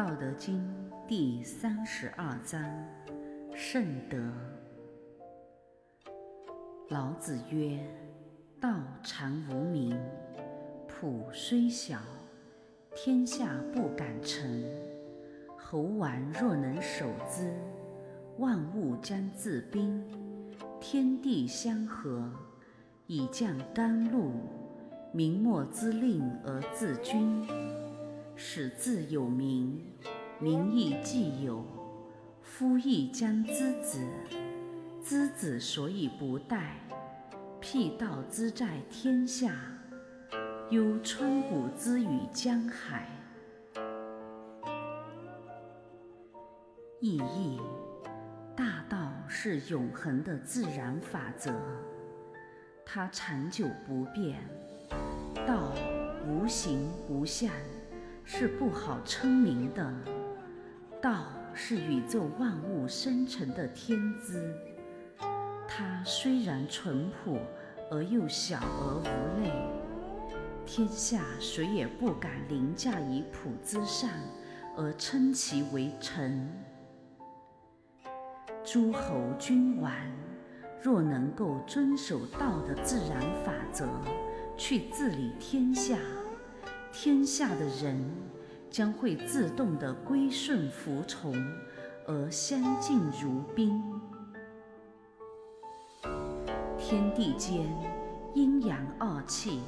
道德经第三十二章：圣德。老子曰：“道常无名，朴虽小，天下不敢成。侯丸若能守之，万物将自宾。天地相合，以降甘露，明末之令而自君。”使自有名，名亦既有。夫亦将知子，知子所以不殆。辟道之在天下，忧川谷之于江海。意义：大道是永恒的自然法则，它长久不变。道无形无相。是不好称名的。道是宇宙万物生成的天资，它虽然淳朴而又小而无类，天下谁也不敢凌驾于朴之上而称其为臣。诸侯君王若能够遵守道的自然法则，去治理天下。天下的人将会自动地归顺服从，而相敬如宾。天地间阴阳二气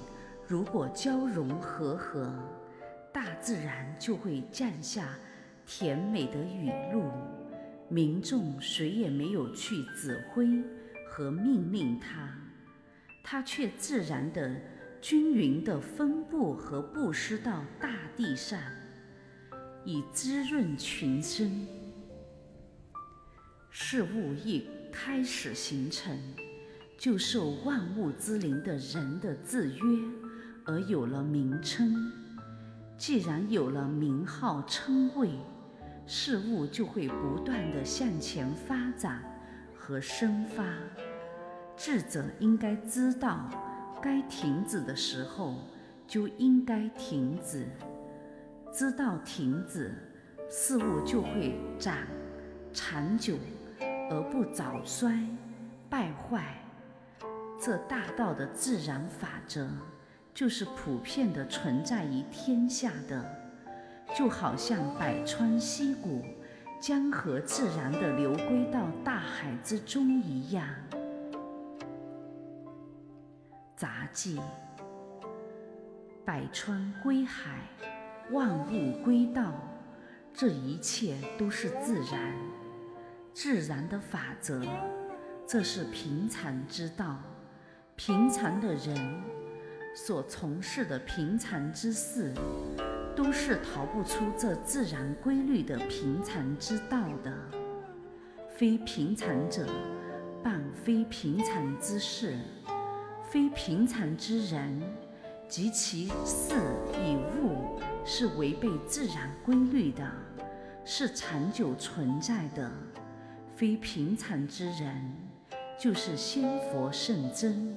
如果交融和合，大自然就会降下甜美的雨露，民众谁也没有去指挥和命令它，它却自然的。均匀的分布和布施到大地上，以滋润群生。事物一开始形成，就受万物之灵的人的制约，而有了名称。既然有了名号称谓，事物就会不断的向前发展和生发。智者应该知道。该停止的时候就应该停止，知道停止，事物就会长长久而不早衰败坏。这大道的自然法则就是普遍的存在于天下的，就好像百川溪谷、江河自然的流归到大海之中一样。杂技：百川归海，万物归道，这一切都是自然、自然的法则。这是平常之道，平常的人所从事的平常之事，都是逃不出这自然规律的平常之道的。非平常者，办非平常之事。非平常之人及其事以物是违背自然规律的，是长久存在的。非平常之人就是仙佛圣真，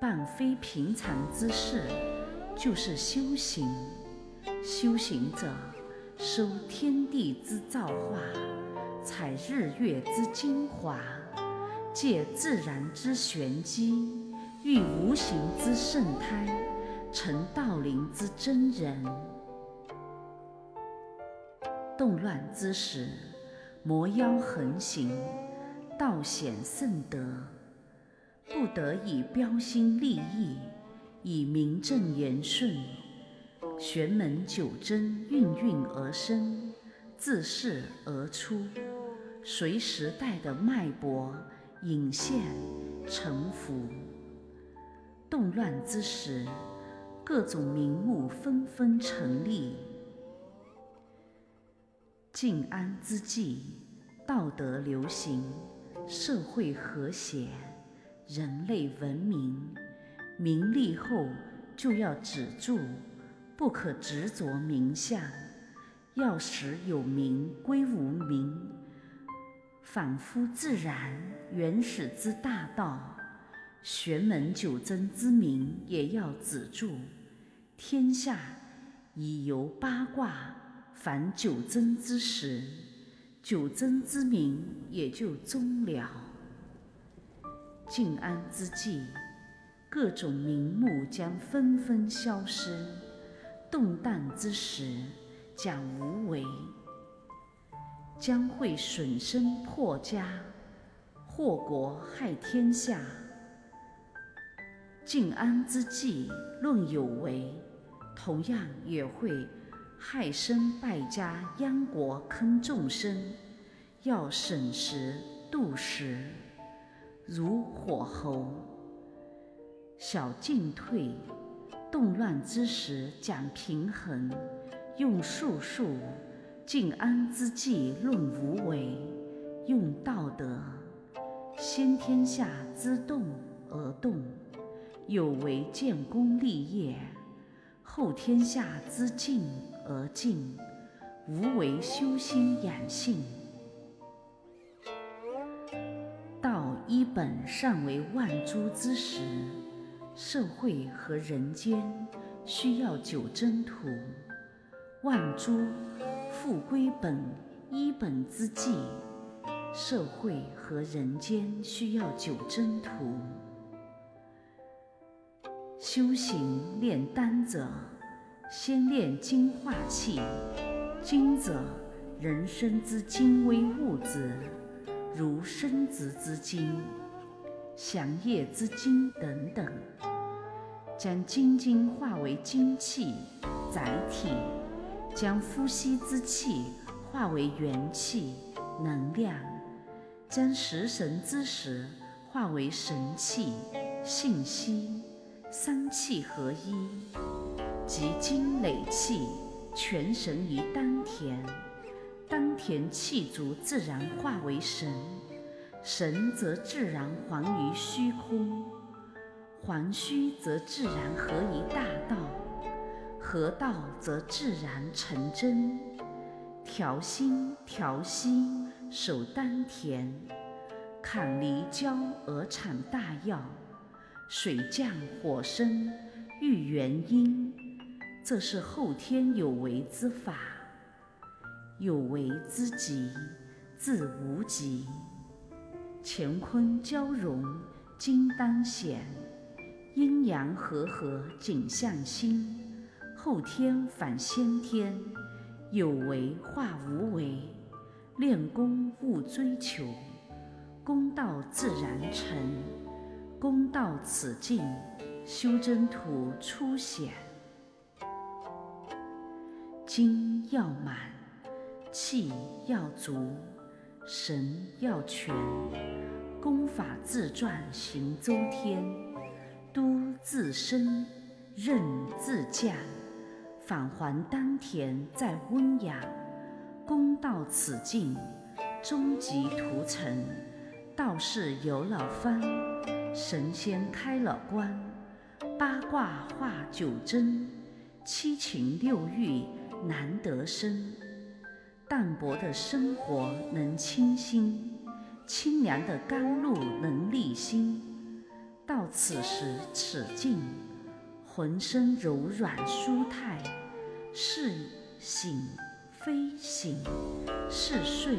办非平常之事就是修行。修行者收天地之造化，采日月之精华，借自然之玄机。遇无形之圣胎，成道灵之真人。动乱之时，魔妖横行，道显圣德，不得以标新立异，以名正言顺，玄门九真运运而生，自是而出，随时代的脉搏隐现沉浮。动乱之时，各种名目纷纷成立；静安之际，道德流行，社会和谐，人类文明。名利后就要止住，不可执着名相，要使有名归无名，反夫自然原始之大道。玄门九真之名也要止住，天下已由八卦凡九真之时，九真之名也就终了。静安之际，各种名目将纷纷消失；动荡之时，将无为，将会损身破家，祸国害天下。静安之计，论有为，同样也会害身败家、殃国坑众生。要审时度时，如火候。小进退，动乱之时讲平衡，用术数；静安之计论无为，用道德。先天下之动而动。有为建功立业，后天下之敬而敬；无为修心养性。道一本善为万株之时，社会和人间需要九真土；万株复归本一本之际，社会和人间需要九真土。修行炼丹者，先炼精化气。精者，人生之精微物质，如生殖之精、祥液之精。等等。将精精化为精气，载体；将呼吸之气化为元气，能量；将食神之食化为神气，信息。三气合一，集精累气，全神于丹田，丹田气足，自然化为神，神则自然还于虚空，还虚则自然合于大道，合道则自然成真。调心调息，守丹田，坎离焦而产大药。水降火生遇元婴，这是后天有为之法。有为之极，自无极。乾坤交融，金当显；阴阳和合，景象新。后天反先天，有为化无为。练功勿追求，功到自然成。功到此境，修真图初显。精要满，气要足，神要全。功法自转行周天，都自身，任自降。返还丹田在温养。功到此境，终极图成。道士有了方。神仙开了关，八卦化九真，七情六欲难得生。淡泊的生活能清心，清凉的甘露能利心。到此时此境，浑身柔软舒泰，是醒非醒，是睡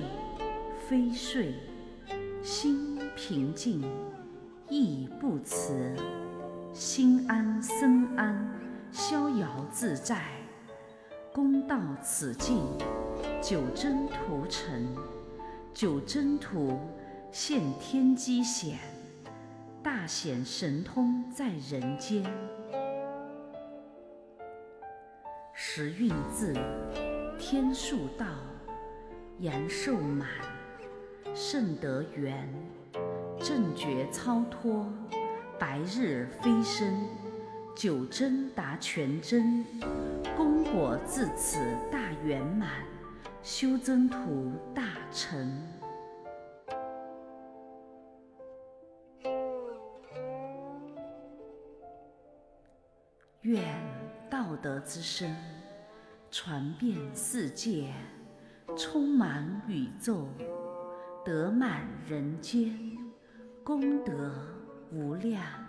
非睡，心平静。意不辞，心安身安，逍遥自在。功到此境，九真图成。九真图现天机显，大显神通在人间。时运自，天数到，阳寿满，圣德圆。正觉超脱，白日飞升，九真达全真，功果自此大圆满，修真图大成。愿道德之声传遍世界，充满宇宙，德满人间。功德无量。